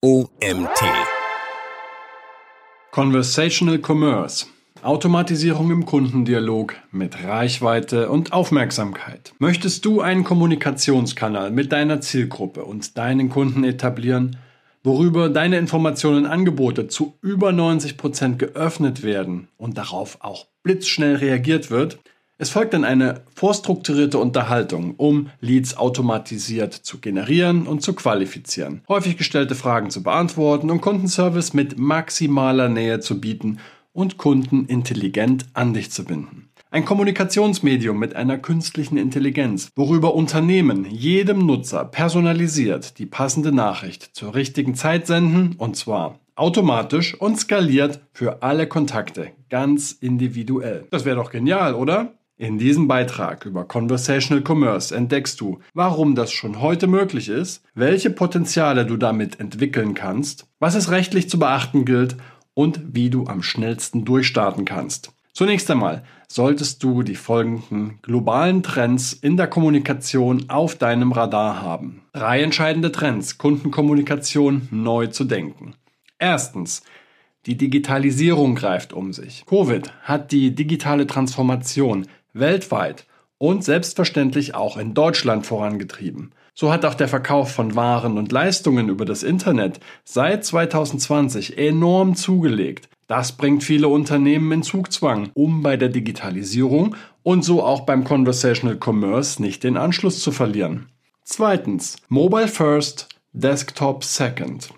OMT. Conversational Commerce. Automatisierung im Kundendialog mit Reichweite und Aufmerksamkeit. Möchtest du einen Kommunikationskanal mit deiner Zielgruppe und deinen Kunden etablieren, worüber deine Informationen und Angebote zu über 90 Prozent geöffnet werden und darauf auch blitzschnell reagiert wird? Es folgt dann eine vorstrukturierte Unterhaltung, um Leads automatisiert zu generieren und zu qualifizieren, häufig gestellte Fragen zu beantworten und Kundenservice mit maximaler Nähe zu bieten und Kunden intelligent an dich zu binden. Ein Kommunikationsmedium mit einer künstlichen Intelligenz, worüber Unternehmen jedem Nutzer personalisiert die passende Nachricht zur richtigen Zeit senden und zwar automatisch und skaliert für alle Kontakte, ganz individuell. Das wäre doch genial, oder? In diesem Beitrag über Conversational Commerce entdeckst du, warum das schon heute möglich ist, welche Potenziale du damit entwickeln kannst, was es rechtlich zu beachten gilt und wie du am schnellsten durchstarten kannst. Zunächst einmal solltest du die folgenden globalen Trends in der Kommunikation auf deinem Radar haben. Drei entscheidende Trends, Kundenkommunikation neu zu denken. Erstens, die Digitalisierung greift um sich. Covid hat die digitale Transformation weltweit und selbstverständlich auch in Deutschland vorangetrieben. So hat auch der Verkauf von Waren und Leistungen über das Internet seit 2020 enorm zugelegt. Das bringt viele Unternehmen in Zugzwang, um bei der Digitalisierung und so auch beim Conversational Commerce nicht den Anschluss zu verlieren. Zweitens, Mobile First, Desktop Second.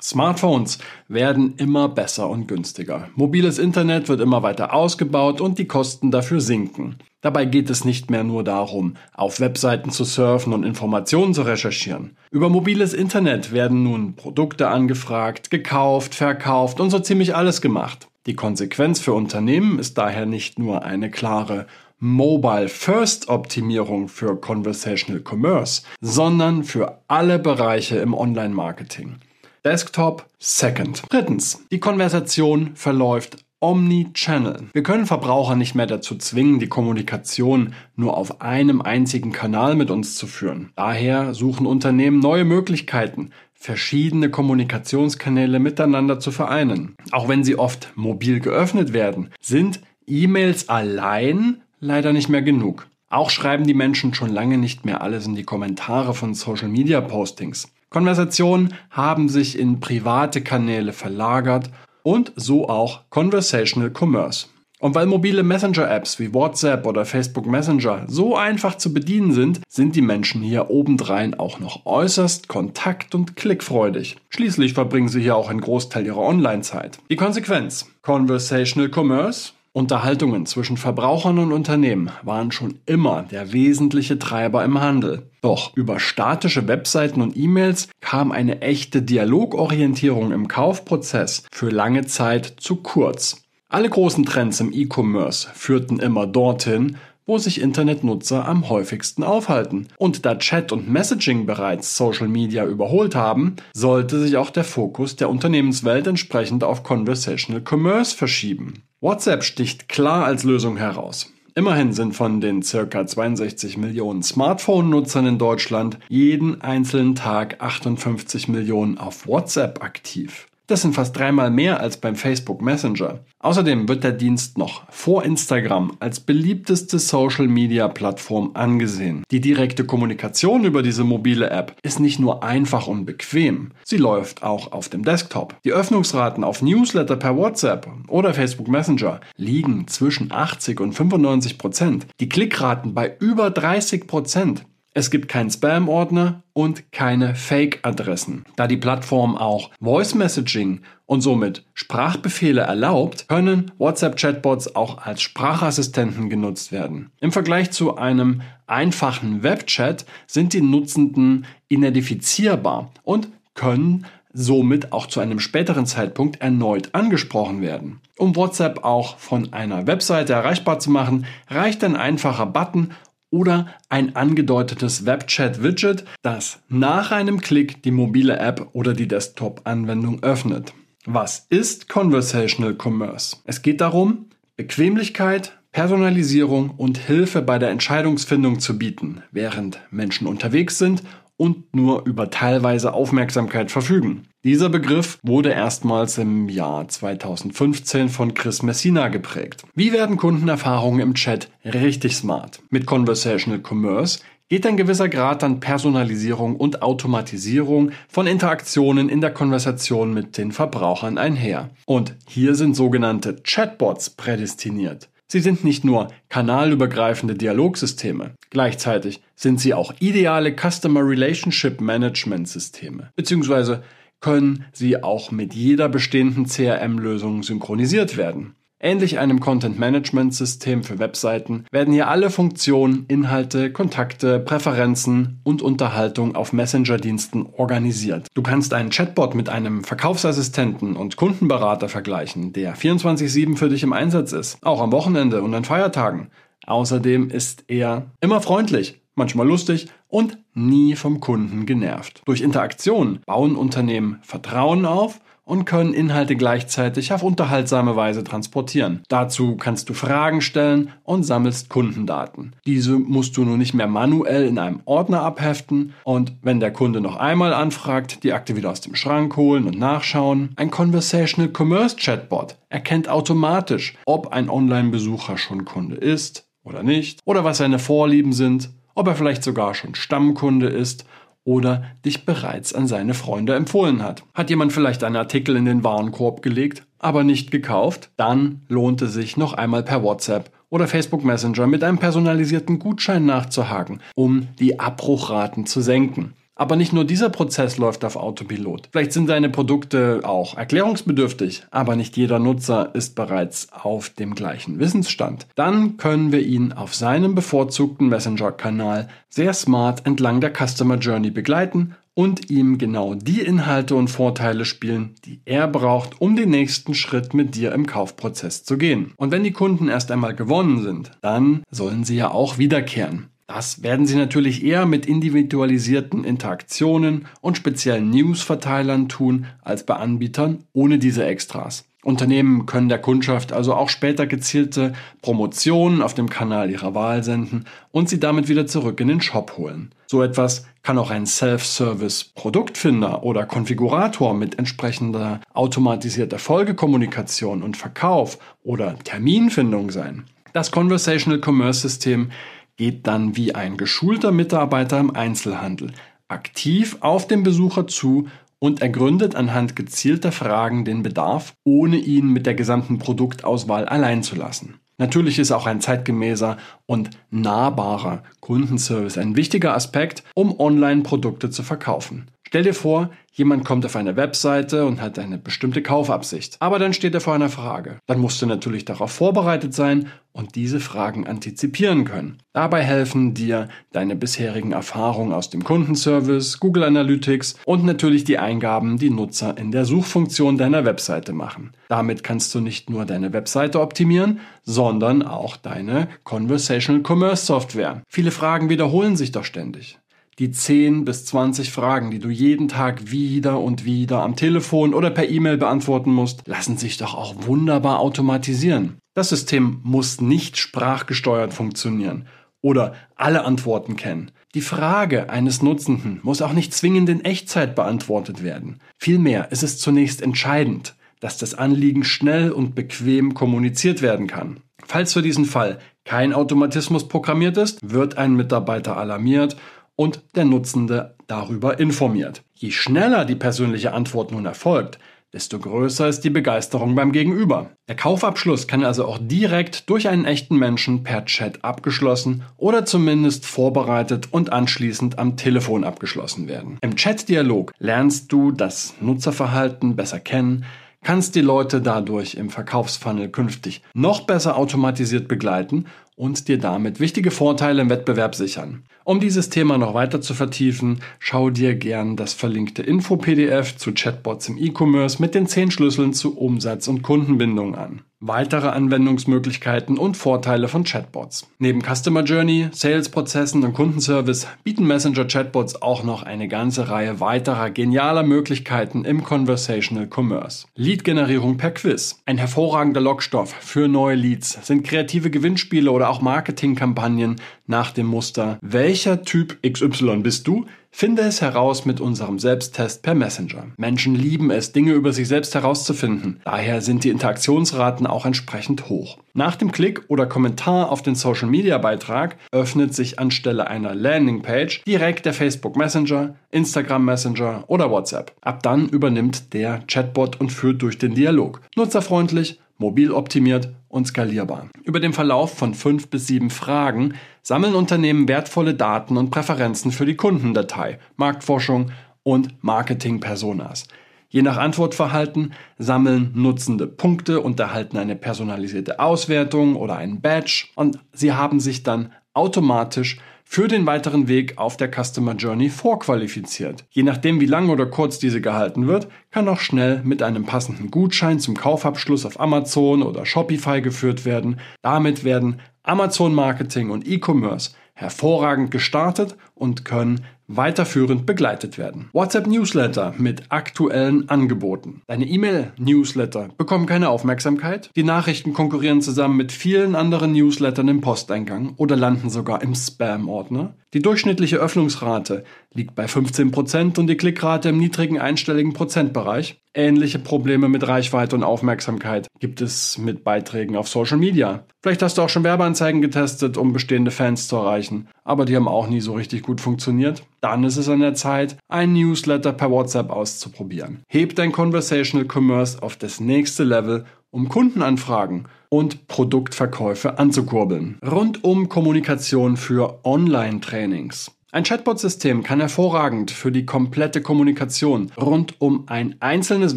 Smartphones werden immer besser und günstiger. Mobiles Internet wird immer weiter ausgebaut und die Kosten dafür sinken. Dabei geht es nicht mehr nur darum, auf Webseiten zu surfen und Informationen zu recherchieren. Über mobiles Internet werden nun Produkte angefragt, gekauft, verkauft und so ziemlich alles gemacht. Die Konsequenz für Unternehmen ist daher nicht nur eine klare Mobile First Optimierung für Conversational Commerce, sondern für alle Bereiche im Online-Marketing. Desktop Second. Drittens, die Konversation verläuft Omni-Channel. Wir können Verbraucher nicht mehr dazu zwingen, die Kommunikation nur auf einem einzigen Kanal mit uns zu führen. Daher suchen Unternehmen neue Möglichkeiten, verschiedene Kommunikationskanäle miteinander zu vereinen. Auch wenn sie oft mobil geöffnet werden, sind E-Mails allein leider nicht mehr genug. Auch schreiben die Menschen schon lange nicht mehr alles in die Kommentare von Social-Media-Postings. Konversationen haben sich in private Kanäle verlagert und so auch Conversational Commerce. Und weil mobile Messenger-Apps wie WhatsApp oder Facebook Messenger so einfach zu bedienen sind, sind die Menschen hier obendrein auch noch äußerst kontakt- und klickfreudig. Schließlich verbringen sie hier auch einen Großteil ihrer Online-Zeit. Die Konsequenz? Conversational Commerce Unterhaltungen zwischen Verbrauchern und Unternehmen waren schon immer der wesentliche Treiber im Handel. Doch über statische Webseiten und E-Mails kam eine echte Dialogorientierung im Kaufprozess für lange Zeit zu kurz. Alle großen Trends im E-Commerce führten immer dorthin, wo sich Internetnutzer am häufigsten aufhalten. Und da Chat und Messaging bereits Social Media überholt haben, sollte sich auch der Fokus der Unternehmenswelt entsprechend auf Conversational Commerce verschieben. WhatsApp sticht klar als Lösung heraus. Immerhin sind von den circa 62 Millionen Smartphone-Nutzern in Deutschland jeden einzelnen Tag 58 Millionen auf WhatsApp aktiv. Das sind fast dreimal mehr als beim Facebook Messenger. Außerdem wird der Dienst noch vor Instagram als beliebteste Social-Media-Plattform angesehen. Die direkte Kommunikation über diese mobile App ist nicht nur einfach und bequem, sie läuft auch auf dem Desktop. Die Öffnungsraten auf Newsletter per WhatsApp oder Facebook Messenger liegen zwischen 80 und 95 Prozent. Die Klickraten bei über 30 Prozent. Es gibt keinen Spam-Ordner und keine Fake-Adressen. Da die Plattform auch Voice Messaging und somit Sprachbefehle erlaubt, können WhatsApp-Chatbots auch als Sprachassistenten genutzt werden. Im Vergleich zu einem einfachen Webchat sind die Nutzenden identifizierbar und können somit auch zu einem späteren Zeitpunkt erneut angesprochen werden. Um WhatsApp auch von einer Webseite erreichbar zu machen, reicht ein einfacher Button oder ein angedeutetes Webchat-Widget, das nach einem Klick die mobile App oder die Desktop-Anwendung öffnet. Was ist Conversational Commerce? Es geht darum, Bequemlichkeit, Personalisierung und Hilfe bei der Entscheidungsfindung zu bieten, während Menschen unterwegs sind und nur über teilweise Aufmerksamkeit verfügen. Dieser Begriff wurde erstmals im Jahr 2015 von Chris Messina geprägt. Wie werden Kundenerfahrungen im Chat richtig smart? Mit Conversational Commerce geht ein gewisser Grad an Personalisierung und Automatisierung von Interaktionen in der Konversation mit den Verbrauchern einher. Und hier sind sogenannte Chatbots prädestiniert. Sie sind nicht nur kanalübergreifende Dialogsysteme, gleichzeitig sind sie auch ideale Customer Relationship Management Systeme, beziehungsweise können sie auch mit jeder bestehenden CRM-Lösung synchronisiert werden. Ähnlich einem Content-Management-System für Webseiten werden hier alle Funktionen, Inhalte, Kontakte, Präferenzen und Unterhaltung auf Messenger-Diensten organisiert. Du kannst einen Chatbot mit einem Verkaufsassistenten und Kundenberater vergleichen, der 24-7 für dich im Einsatz ist, auch am Wochenende und an Feiertagen. Außerdem ist er immer freundlich, manchmal lustig und nie vom Kunden genervt. Durch Interaktion bauen Unternehmen Vertrauen auf und können Inhalte gleichzeitig auf unterhaltsame Weise transportieren. Dazu kannst du Fragen stellen und sammelst Kundendaten. Diese musst du nun nicht mehr manuell in einem Ordner abheften und wenn der Kunde noch einmal anfragt, die Akte wieder aus dem Schrank holen und nachschauen. Ein Conversational Commerce Chatbot erkennt automatisch, ob ein Online-Besucher schon Kunde ist oder nicht oder was seine Vorlieben sind, ob er vielleicht sogar schon Stammkunde ist oder dich bereits an seine Freunde empfohlen hat. Hat jemand vielleicht einen Artikel in den Warenkorb gelegt, aber nicht gekauft? Dann lohnt es sich noch einmal per WhatsApp oder Facebook Messenger mit einem personalisierten Gutschein nachzuhaken, um die Abbruchraten zu senken. Aber nicht nur dieser Prozess läuft auf Autopilot. Vielleicht sind deine Produkte auch erklärungsbedürftig, aber nicht jeder Nutzer ist bereits auf dem gleichen Wissensstand. Dann können wir ihn auf seinem bevorzugten Messenger-Kanal sehr smart entlang der Customer Journey begleiten und ihm genau die Inhalte und Vorteile spielen, die er braucht, um den nächsten Schritt mit dir im Kaufprozess zu gehen. Und wenn die Kunden erst einmal gewonnen sind, dann sollen sie ja auch wiederkehren. Das werden Sie natürlich eher mit individualisierten Interaktionen und speziellen News-Verteilern tun als bei Anbietern ohne diese Extras. Unternehmen können der Kundschaft also auch später gezielte Promotionen auf dem Kanal ihrer Wahl senden und sie damit wieder zurück in den Shop holen. So etwas kann auch ein Self-Service-Produktfinder oder Konfigurator mit entsprechender automatisierter Folgekommunikation und Verkauf oder Terminfindung sein. Das Conversational Commerce System geht dann wie ein geschulter Mitarbeiter im Einzelhandel aktiv auf den Besucher zu und ergründet anhand gezielter Fragen den Bedarf, ohne ihn mit der gesamten Produktauswahl allein zu lassen. Natürlich ist auch ein zeitgemäßer und nahbarer Kundenservice ein wichtiger Aspekt, um Online-Produkte zu verkaufen. Stell dir vor, jemand kommt auf eine Webseite und hat eine bestimmte Kaufabsicht. Aber dann steht er vor einer Frage. Dann musst du natürlich darauf vorbereitet sein und diese Fragen antizipieren können. Dabei helfen dir deine bisherigen Erfahrungen aus dem Kundenservice, Google Analytics und natürlich die Eingaben, die Nutzer in der Suchfunktion deiner Webseite machen. Damit kannst du nicht nur deine Webseite optimieren, sondern auch deine Conversational Commerce Software. Viele Fragen wiederholen sich doch ständig die 10 bis 20 Fragen, die du jeden Tag wieder und wieder am Telefon oder per E-Mail beantworten musst, lassen sich doch auch wunderbar automatisieren. Das System muss nicht sprachgesteuert funktionieren oder alle Antworten kennen. Die Frage eines Nutzenden muss auch nicht zwingend in Echtzeit beantwortet werden. Vielmehr ist es zunächst entscheidend, dass das Anliegen schnell und bequem kommuniziert werden kann. Falls für diesen Fall kein Automatismus programmiert ist, wird ein Mitarbeiter alarmiert und der Nutzende darüber informiert. Je schneller die persönliche Antwort nun erfolgt, desto größer ist die Begeisterung beim Gegenüber. Der Kaufabschluss kann also auch direkt durch einen echten Menschen per Chat abgeschlossen oder zumindest vorbereitet und anschließend am Telefon abgeschlossen werden. Im Chat-Dialog lernst du das Nutzerverhalten besser kennen, kannst die Leute dadurch im Verkaufsfunnel künftig noch besser automatisiert begleiten und dir damit wichtige Vorteile im Wettbewerb sichern. Um dieses Thema noch weiter zu vertiefen, schau dir gern das verlinkte Info-PDF zu Chatbots im E-Commerce mit den 10 Schlüsseln zu Umsatz und Kundenbindung an weitere Anwendungsmöglichkeiten und Vorteile von Chatbots. Neben Customer Journey, Sales-Prozessen und Kundenservice bieten Messenger-Chatbots auch noch eine ganze Reihe weiterer genialer Möglichkeiten im Conversational Commerce. Lead-Generierung per Quiz. Ein hervorragender Lockstoff für neue Leads sind kreative Gewinnspiele oder auch Marketingkampagnen nach dem Muster Welcher Typ XY bist du? Finde es heraus mit unserem Selbsttest per Messenger. Menschen lieben es, Dinge über sich selbst herauszufinden. Daher sind die Interaktionsraten auch entsprechend hoch. Nach dem Klick oder Kommentar auf den Social Media Beitrag öffnet sich anstelle einer Landingpage direkt der Facebook Messenger, Instagram Messenger oder WhatsApp. Ab dann übernimmt der Chatbot und führt durch den Dialog. Nutzerfreundlich, mobil optimiert und skalierbar. Über den Verlauf von fünf bis sieben Fragen sammeln Unternehmen wertvolle Daten und Präferenzen für die Kundendatei, Marktforschung und Marketing-Personas. Je nach Antwortverhalten sammeln Nutzende Punkte und erhalten eine personalisierte Auswertung oder einen Badge und sie haben sich dann automatisch für den weiteren Weg auf der Customer Journey vorqualifiziert. Je nachdem, wie lang oder kurz diese gehalten wird, kann auch schnell mit einem passenden Gutschein zum Kaufabschluss auf Amazon oder Shopify geführt werden. Damit werden Amazon Marketing und E-Commerce hervorragend gestartet und können weiterführend begleitet werden. WhatsApp Newsletter mit aktuellen Angeboten. Deine E-Mail-Newsletter bekommen keine Aufmerksamkeit. Die Nachrichten konkurrieren zusammen mit vielen anderen Newslettern im Posteingang oder landen sogar im Spam-Ordner. Die durchschnittliche Öffnungsrate liegt bei 15% und die Klickrate im niedrigen einstelligen Prozentbereich. Ähnliche Probleme mit Reichweite und Aufmerksamkeit gibt es mit Beiträgen auf Social Media. Vielleicht hast du auch schon Werbeanzeigen getestet, um bestehende Fans zu erreichen, aber die haben auch nie so richtig gut funktioniert. Dann ist es an der Zeit, ein Newsletter per WhatsApp auszuprobieren. Heb dein Conversational Commerce auf das nächste Level um Kundenanfragen und Produktverkäufe anzukurbeln. Rundum Kommunikation für Online-Trainings. Ein Chatbot-System kann hervorragend für die komplette Kommunikation rund um ein einzelnes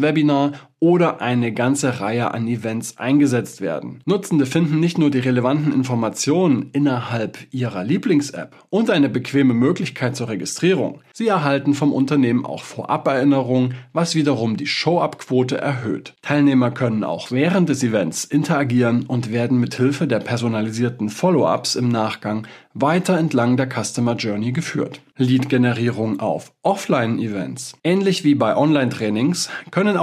Webinar oder eine ganze Reihe an Events eingesetzt werden. Nutzende finden nicht nur die relevanten Informationen innerhalb ihrer Lieblings-App und eine bequeme Möglichkeit zur Registrierung. Sie erhalten vom Unternehmen auch Vorab-Erinnerungen, was wiederum die Show-Up-Quote erhöht. Teilnehmer können auch während des Events interagieren und werden mit Hilfe der personalisierten Follow-ups im Nachgang weiter entlang der Customer Journey geführt. Lead-Generierung auf Offline-Events. Ähnlich wie bei Online-Trainings können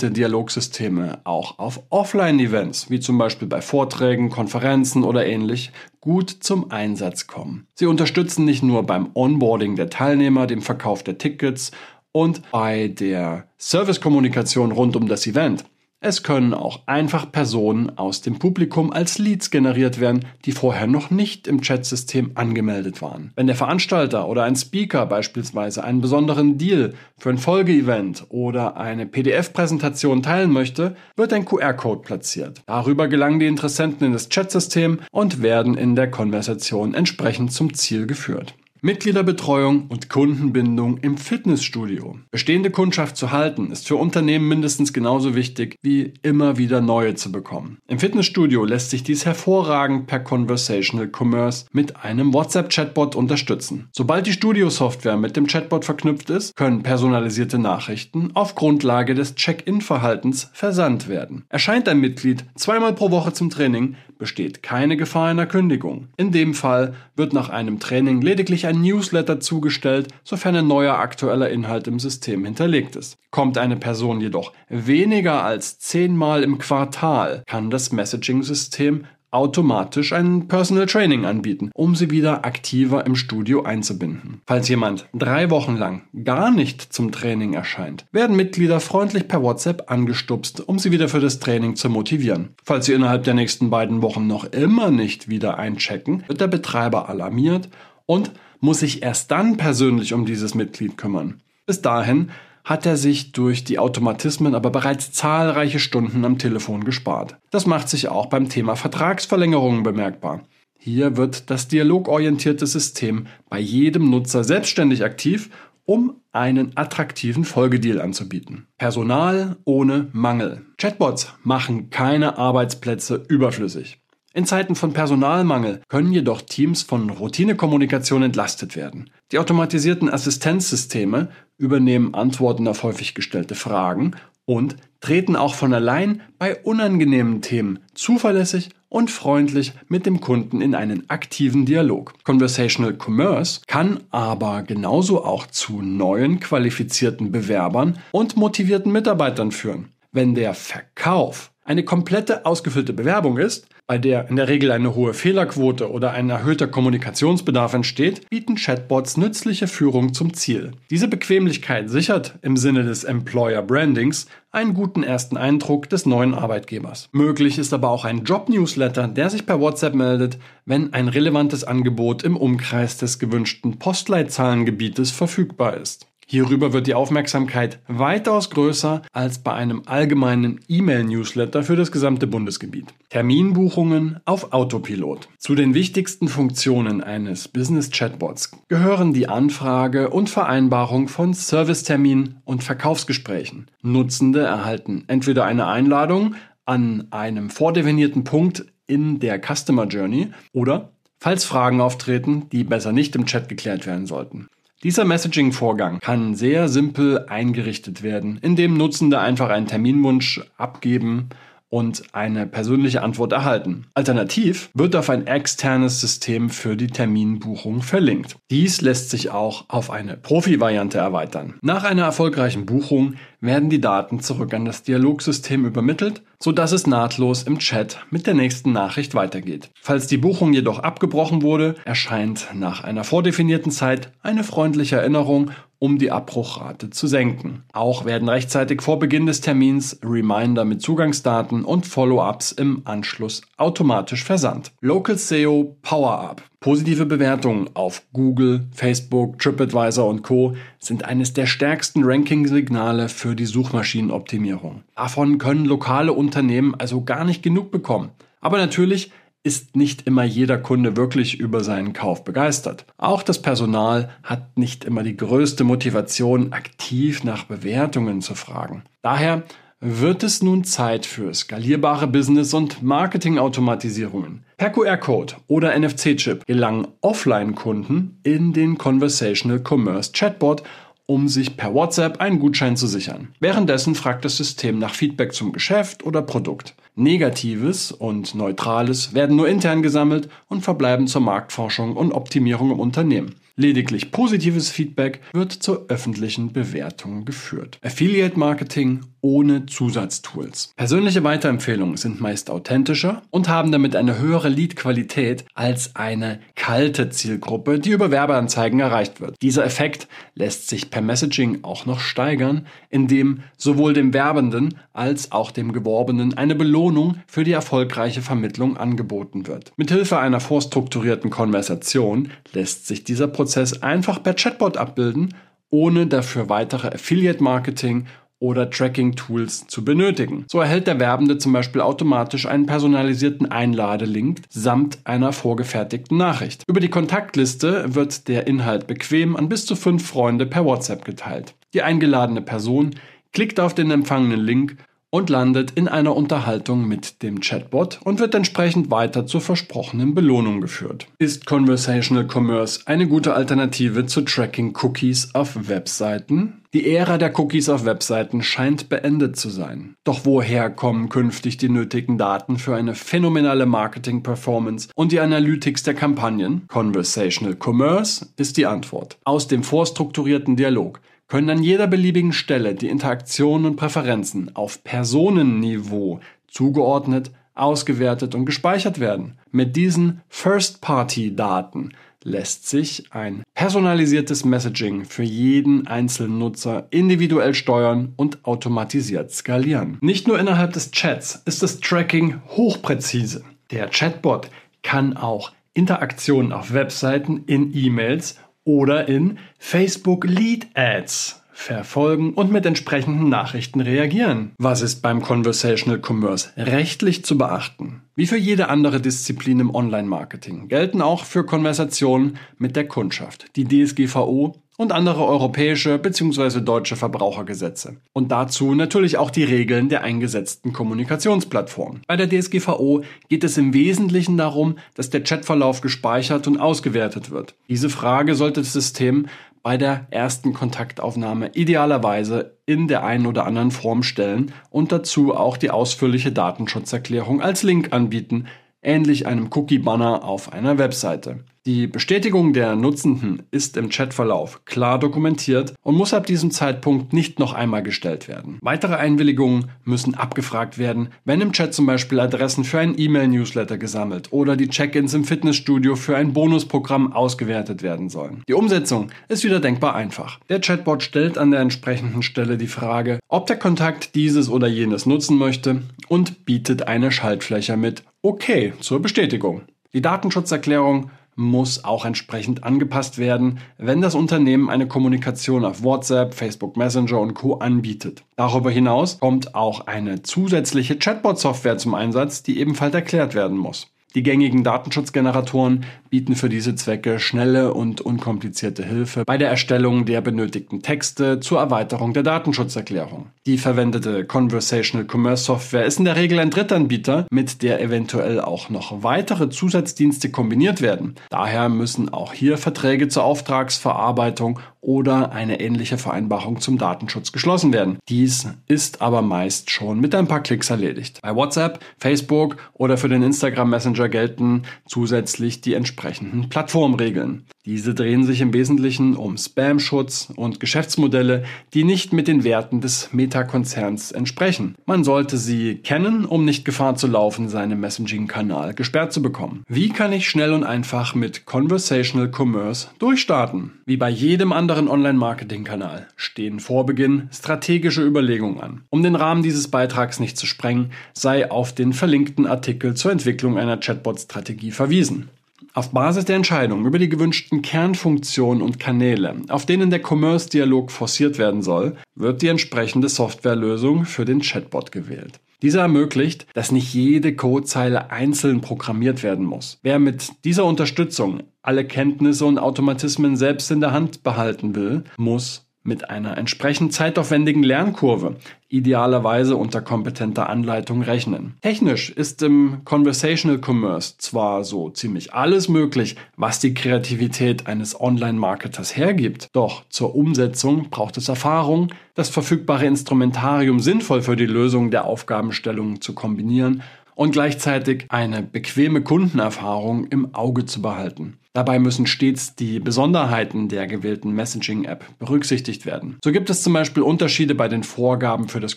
automatisierte Dialogsysteme auch auf Offline-Events, wie zum Beispiel bei Vorträgen, Konferenzen oder ähnlich, gut zum Einsatz kommen. Sie unterstützen nicht nur beim Onboarding der Teilnehmer, dem Verkauf der Tickets und bei der Servicekommunikation rund um das Event, es können auch einfach Personen aus dem Publikum als Leads generiert werden, die vorher noch nicht im Chatsystem angemeldet waren. Wenn der Veranstalter oder ein Speaker beispielsweise einen besonderen Deal für ein Folgeevent oder eine PDF-Präsentation teilen möchte, wird ein QR-Code platziert. Darüber gelangen die Interessenten in das Chatsystem und werden in der Konversation entsprechend zum Ziel geführt. Mitgliederbetreuung und Kundenbindung im Fitnessstudio. Bestehende Kundschaft zu halten ist für Unternehmen mindestens genauso wichtig wie immer wieder neue zu bekommen. Im Fitnessstudio lässt sich dies hervorragend per Conversational Commerce mit einem WhatsApp-Chatbot unterstützen. Sobald die Studio-Software mit dem Chatbot verknüpft ist, können personalisierte Nachrichten auf Grundlage des Check-in-Verhaltens versandt werden. Erscheint ein Mitglied zweimal pro Woche zum Training, besteht keine Gefahr einer Kündigung. In dem Fall wird nach einem Training lediglich ein Newsletter zugestellt, sofern ein neuer aktueller Inhalt im System hinterlegt ist. Kommt eine Person jedoch weniger als zehnmal im Quartal, kann das Messaging-System automatisch ein Personal Training anbieten, um sie wieder aktiver im Studio einzubinden. Falls jemand drei Wochen lang gar nicht zum Training erscheint, werden Mitglieder freundlich per WhatsApp angestupst, um sie wieder für das Training zu motivieren. Falls sie innerhalb der nächsten beiden Wochen noch immer nicht wieder einchecken, wird der Betreiber alarmiert und muss sich erst dann persönlich um dieses Mitglied kümmern. Bis dahin hat er sich durch die Automatismen aber bereits zahlreiche Stunden am Telefon gespart. Das macht sich auch beim Thema Vertragsverlängerungen bemerkbar. Hier wird das dialogorientierte System bei jedem Nutzer selbstständig aktiv, um einen attraktiven Folgedeal anzubieten. Personal ohne Mangel. Chatbots machen keine Arbeitsplätze überflüssig. In Zeiten von Personalmangel können jedoch Teams von Routinekommunikation entlastet werden. Die automatisierten Assistenzsysteme übernehmen Antworten auf häufig gestellte Fragen und treten auch von allein bei unangenehmen Themen zuverlässig und freundlich mit dem Kunden in einen aktiven Dialog. Conversational Commerce kann aber genauso auch zu neuen qualifizierten Bewerbern und motivierten Mitarbeitern führen. Wenn der Verkauf Eine komplette ausgefüllte Bewerbung ist, bei der in der Regel eine hohe Fehlerquote oder ein erhöhter Kommunikationsbedarf entsteht, bieten Chatbots nützliche Führung zum Ziel. Diese Bequemlichkeit sichert im Sinne des Employer Brandings einen guten ersten Eindruck des neuen Arbeitgebers. Möglich ist aber auch ein Job-Newsletter, der sich per WhatsApp meldet, wenn ein relevantes Angebot im Umkreis des gewünschten Postleitzahlengebietes verfügbar ist. Hierüber wird die Aufmerksamkeit weitaus größer als bei einem allgemeinen E-Mail-Newsletter für das gesamte Bundesgebiet. Terminbuchungen auf Autopilot. Zu den wichtigsten Funktionen eines Business-Chatbots gehören die Anfrage und Vereinbarung von Serviceterminen und Verkaufsgesprächen. Nutzende erhalten entweder eine Einladung an einem vordefinierten Punkt in der Customer Journey oder falls Fragen auftreten, die besser nicht im Chat geklärt werden sollten. Dieser Messaging-Vorgang kann sehr simpel eingerichtet werden, indem Nutzende einfach einen Terminwunsch abgeben und eine persönliche Antwort erhalten. Alternativ wird auf ein externes System für die Terminbuchung verlinkt. Dies lässt sich auch auf eine Profi-Variante erweitern. Nach einer erfolgreichen Buchung werden die Daten zurück an das Dialogsystem übermittelt, sodass es nahtlos im Chat mit der nächsten Nachricht weitergeht. Falls die Buchung jedoch abgebrochen wurde, erscheint nach einer vordefinierten Zeit eine freundliche Erinnerung um die Abbruchrate zu senken. Auch werden rechtzeitig vor Beginn des Termins Reminder mit Zugangsdaten und Follow-ups im Anschluss automatisch versandt. Local SEO Power-Up. Positive Bewertungen auf Google, Facebook, TripAdvisor und Co. sind eines der stärksten Ranking-Signale für die Suchmaschinenoptimierung. Davon können lokale Unternehmen also gar nicht genug bekommen. Aber natürlich ist nicht immer jeder Kunde wirklich über seinen Kauf begeistert. Auch das Personal hat nicht immer die größte Motivation, aktiv nach Bewertungen zu fragen. Daher wird es nun Zeit für skalierbare Business- und Marketing-Automatisierungen. Per QR-Code oder NFC-Chip gelangen Offline-Kunden in den Conversational Commerce Chatbot um sich per WhatsApp einen Gutschein zu sichern. Währenddessen fragt das System nach Feedback zum Geschäft oder Produkt. Negatives und Neutrales werden nur intern gesammelt und verbleiben zur Marktforschung und Optimierung im Unternehmen. Lediglich positives Feedback wird zur öffentlichen Bewertung geführt. Affiliate Marketing ohne Zusatztools. Persönliche Weiterempfehlungen sind meist authentischer und haben damit eine höhere Lead-Qualität als eine kalte Zielgruppe, die über Werbeanzeigen erreicht wird. Dieser Effekt lässt sich per Messaging auch noch steigern, indem sowohl dem Werbenden als auch dem Geworbenen eine Belohnung für die erfolgreiche Vermittlung angeboten wird. Mithilfe einer vorstrukturierten Konversation lässt sich dieser Prozess einfach per Chatbot abbilden, ohne dafür weitere Affiliate-Marketing oder Tracking-Tools zu benötigen. So erhält der Werbende zum Beispiel automatisch einen personalisierten Einladelink samt einer vorgefertigten Nachricht. Über die Kontaktliste wird der Inhalt bequem an bis zu fünf Freunde per WhatsApp geteilt. Die eingeladene Person klickt auf den empfangenen Link und landet in einer Unterhaltung mit dem Chatbot und wird entsprechend weiter zur versprochenen Belohnung geführt. Ist Conversational Commerce eine gute Alternative zu Tracking Cookies auf Webseiten? Die Ära der Cookies auf Webseiten scheint beendet zu sein. Doch woher kommen künftig die nötigen Daten für eine phänomenale Marketing-Performance und die Analytics der Kampagnen? Conversational Commerce ist die Antwort. Aus dem vorstrukturierten Dialog können an jeder beliebigen Stelle die Interaktionen und Präferenzen auf Personenniveau zugeordnet, ausgewertet und gespeichert werden. Mit diesen First-Party-Daten lässt sich ein personalisiertes Messaging für jeden einzelnen Nutzer individuell steuern und automatisiert skalieren. Nicht nur innerhalb des Chats ist das Tracking hochpräzise. Der Chatbot kann auch Interaktionen auf Webseiten, in E-Mails oder in Facebook Lead Ads verfolgen und mit entsprechenden Nachrichten reagieren. Was ist beim Conversational Commerce rechtlich zu beachten? Wie für jede andere Disziplin im Online-Marketing gelten auch für Konversationen mit der Kundschaft die DSGVO und andere europäische bzw. deutsche Verbrauchergesetze. Und dazu natürlich auch die Regeln der eingesetzten Kommunikationsplattform. Bei der DSGVO geht es im Wesentlichen darum, dass der Chatverlauf gespeichert und ausgewertet wird. Diese Frage sollte das System bei der ersten Kontaktaufnahme idealerweise in der einen oder anderen Form stellen und dazu auch die ausführliche Datenschutzerklärung als Link anbieten, ähnlich einem Cookie-Banner auf einer Webseite. Die Bestätigung der Nutzenden ist im Chatverlauf klar dokumentiert und muss ab diesem Zeitpunkt nicht noch einmal gestellt werden. Weitere Einwilligungen müssen abgefragt werden, wenn im Chat zum Beispiel Adressen für einen E-Mail-Newsletter gesammelt oder die Check-ins im Fitnessstudio für ein Bonusprogramm ausgewertet werden sollen. Die Umsetzung ist wieder denkbar einfach. Der Chatbot stellt an der entsprechenden Stelle die Frage, ob der Kontakt dieses oder jenes nutzen möchte und bietet eine Schaltfläche mit OK zur Bestätigung. Die Datenschutzerklärung muss auch entsprechend angepasst werden, wenn das Unternehmen eine Kommunikation auf WhatsApp, Facebook Messenger und Co anbietet. Darüber hinaus kommt auch eine zusätzliche Chatbot-Software zum Einsatz, die ebenfalls erklärt werden muss. Die gängigen Datenschutzgeneratoren bieten für diese Zwecke schnelle und unkomplizierte Hilfe bei der Erstellung der benötigten Texte zur Erweiterung der Datenschutzerklärung. Die verwendete Conversational Commerce Software ist in der Regel ein Drittanbieter, mit der eventuell auch noch weitere Zusatzdienste kombiniert werden. Daher müssen auch hier Verträge zur Auftragsverarbeitung oder eine ähnliche Vereinbarung zum Datenschutz geschlossen werden. Dies ist aber meist schon mit ein paar Klicks erledigt. Bei WhatsApp, Facebook oder für den Instagram Messenger gelten zusätzlich die entsprechenden Plattformregeln. Diese drehen sich im Wesentlichen um Spam-Schutz und Geschäftsmodelle, die nicht mit den Werten des Meta-Konzerns entsprechen. Man sollte sie kennen, um nicht Gefahr zu laufen, seinen Messaging-Kanal gesperrt zu bekommen. Wie kann ich schnell und einfach mit Conversational Commerce durchstarten? Wie bei jedem anderen Online-Marketing-Kanal stehen vor Beginn strategische Überlegungen an. Um den Rahmen dieses Beitrags nicht zu sprengen, sei auf den verlinkten Artikel zur Entwicklung einer Chatbot-Strategie verwiesen. Auf Basis der Entscheidung über die gewünschten Kernfunktionen und Kanäle, auf denen der Commerce-Dialog forciert werden soll, wird die entsprechende Softwarelösung für den Chatbot gewählt. Dieser ermöglicht, dass nicht jede Codezeile einzeln programmiert werden muss. Wer mit dieser Unterstützung alle Kenntnisse und Automatismen selbst in der Hand behalten will, muss mit einer entsprechend zeitaufwendigen Lernkurve, idealerweise unter kompetenter Anleitung rechnen. Technisch ist im Conversational Commerce zwar so ziemlich alles möglich, was die Kreativität eines Online-Marketers hergibt, doch zur Umsetzung braucht es Erfahrung, das verfügbare Instrumentarium sinnvoll für die Lösung der Aufgabenstellungen zu kombinieren und gleichzeitig eine bequeme Kundenerfahrung im Auge zu behalten. Dabei müssen stets die Besonderheiten der gewählten Messaging-App berücksichtigt werden. So gibt es zum Beispiel Unterschiede bei den Vorgaben für das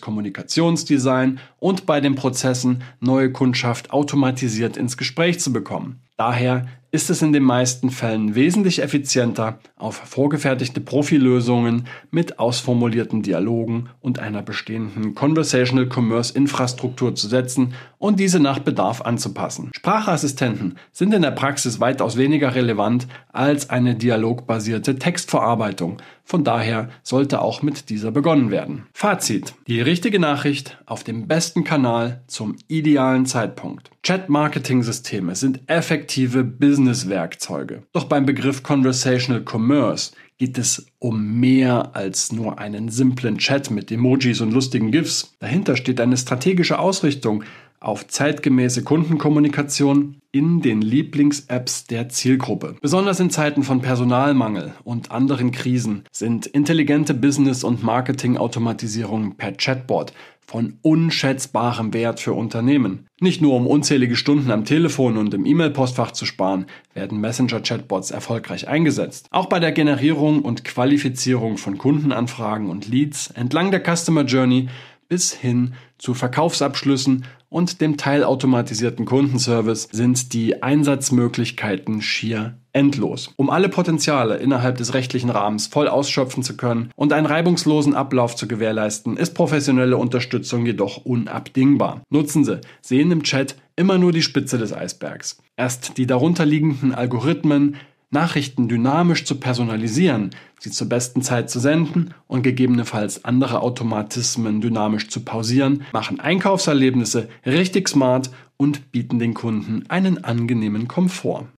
Kommunikationsdesign und bei den Prozessen, neue Kundschaft automatisiert ins Gespräch zu bekommen. Daher ist es in den meisten Fällen wesentlich effizienter, auf vorgefertigte Profilösungen mit ausformulierten Dialogen und einer bestehenden Conversational Commerce Infrastruktur zu setzen und diese nach Bedarf anzupassen. Sprachassistenten sind in der Praxis weitaus weniger relevant als eine dialogbasierte Textverarbeitung. Von daher sollte auch mit dieser begonnen werden. Fazit. Die richtige Nachricht auf dem besten Kanal zum idealen Zeitpunkt. Chat-Marketing-Systeme sind effektive Business-Werkzeuge. Doch beim Begriff Conversational Commerce geht es um mehr als nur einen simplen Chat mit Emojis und lustigen GIFs. Dahinter steht eine strategische Ausrichtung auf zeitgemäße Kundenkommunikation in den Lieblings-Apps der Zielgruppe. Besonders in Zeiten von Personalmangel und anderen Krisen sind intelligente Business- und Marketing-Automatisierungen per Chatbot von unschätzbarem Wert für Unternehmen. Nicht nur um unzählige Stunden am Telefon und im E-Mail-Postfach zu sparen, werden Messenger-Chatbots erfolgreich eingesetzt. Auch bei der Generierung und Qualifizierung von Kundenanfragen und Leads entlang der Customer Journey bis hin zu Verkaufsabschlüssen und dem teilautomatisierten Kundenservice sind die Einsatzmöglichkeiten schier endlos. Um alle Potenziale innerhalb des rechtlichen Rahmens voll ausschöpfen zu können und einen reibungslosen Ablauf zu gewährleisten, ist professionelle Unterstützung jedoch unabdingbar. Nutzen Sie, sehen im Chat immer nur die Spitze des Eisbergs. Erst die darunterliegenden Algorithmen, Nachrichten dynamisch zu personalisieren, sie zur besten Zeit zu senden und gegebenenfalls andere Automatismen dynamisch zu pausieren, machen Einkaufserlebnisse richtig smart und bieten den Kunden einen angenehmen Komfort.